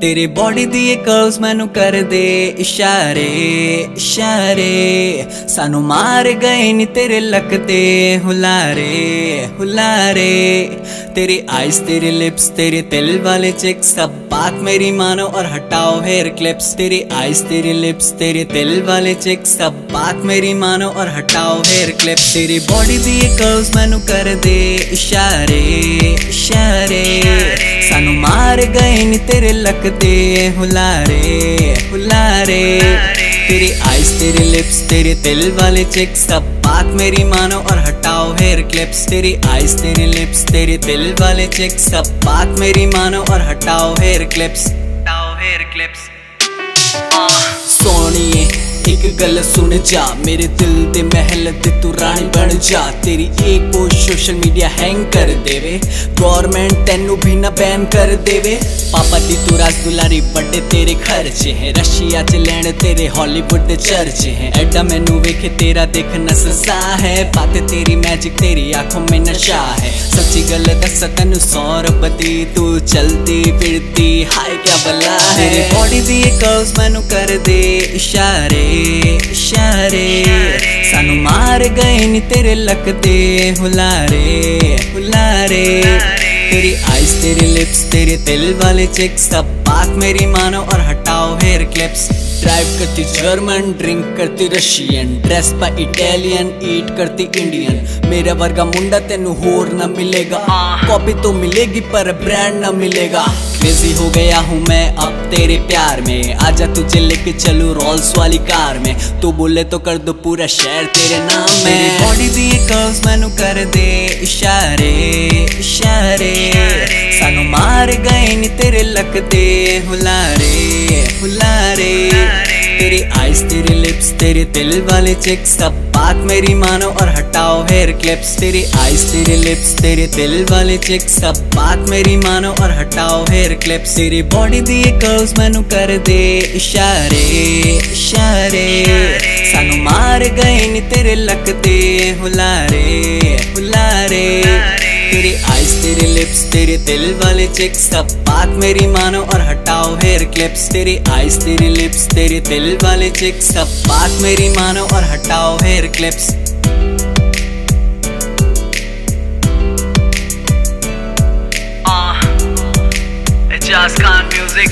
ਤੇਰੇ ਬੋਡੀ ਦੀ ਇਹ ਕਰਵਸ ਮੈਨੂੰ ਕਰਦੇ ਇਸ਼ਾਰੇ ਇਸ਼ਾਰੇ ਸਾਨੂੰ ਮਾਰ ਗਏ ਨੀ ਤੇਰੇ ਲੱਕ ਤੇ ਹੁਲਾਰੇ ਹੁਲਾਰੇ तेरी आइज तेरी लिप्स तेरे तिल वाले चिक्स सब बात मेरी मानो और हटाओ हेयर क्लिप्स तेरी आइज तेरी लिप्स तेरे तिल वाले चिक्स सब बात मेरी मानो और हटाओ हेयर क्लिप्स तेरी बॉडी दी कर्व्स मैनू कर दे इशारे इशारे सानू मार गए नी तेरे लकते हुलारे हुलारे। तेरी आइज़ तेरी लिप्स तेरे तिल वाले चिक्स सब बात मेरी मानो और हटाओ हेयर क्लिप्स तेरी आइज़ तेरी लिप्स तेरे दिल वाले चिक्स सब बात मेरी मानो और हटाओ हेयर क्लिप्स हटाओ हेयर क्लिप्स सोनिए एक गल सुन जा। मेरे दिल दे महल दे तू रानी बन जा। तेरी एक पोस्ट सोशल मीडिया हैंग कर देवे। गवर्नमेंट तेनू भी ना बैन कर देवे। पापा दी तू राज बड़े तेरे खर्चे हैं। रशिया च लैंड तेरे हॉलीवुड दे चर्चे हैं। एडा मैनू वेखे, तेरा देखना ससा है। बात तेरी, मैजिक तेरी, आँखों में नशा है। सच्ची गल दस तेनू सौ रबती तू चलती, फिरती, हाय क्या बला है। तेरी बॉडी दी कर्व्स मैनू कर दे इशारे। सानू मार गए नी तेरे लकते हुलारे हुलारे। तेरी आइज़ तेरी लिप्स तेरे तिल वाले चिक्स सब बात मेरी मानो और हटाओ हेयर क्लिप्स ड्राइव करती जर्मन ड्रिंक करती रशियन ड्रेस पा इटालियन ईट करती इंडियन मेरा वर्गा मुंडा तेनू होर ना मिलेगा। कॉपी तो मिलेगी पर ब्रांड ना मिलेगा। क्रेजी हो गया हूँ मैं अब तेरे प्यार में। आजा तुझे लेके चलू रोल्स वाली कार में। तू बोले तो कर दो पूरा शहर तेरे नाम में। बॉडी दी कर्व्स मैनू कर दे इशारे इशारे। सानू मार गए नी तेरे लकते हुलारे हुलारे। तेरी आइज़ तेरी लिप्स तेरे दिल वाले चिक्स सब बात मेरी मानो और हटाओ हेयर क्लिप्स तेरी आइज़ तेरी लिप्स तेरे दिल वाले चिक्स सब बात मेरी मानो और हटाओ हेयर क्लिप्स तेरी बॉडी दी कर्व्स मैनू कर दे इशारे इशारे। सानू मार गए नी तेरे लकते, हुलारे हुलारे। तेरी आइज़ तेरी लिप्स तेरे दिल वाले चिक्स सब बात मेरी मानो और हटाओ हेयर क्लिप्स तेरी आइज़ तेरी लिप्स तेरे दिल वाले चिक्स सब बात मेरी मानो और हटाओ hair clips Ijaz Khan music.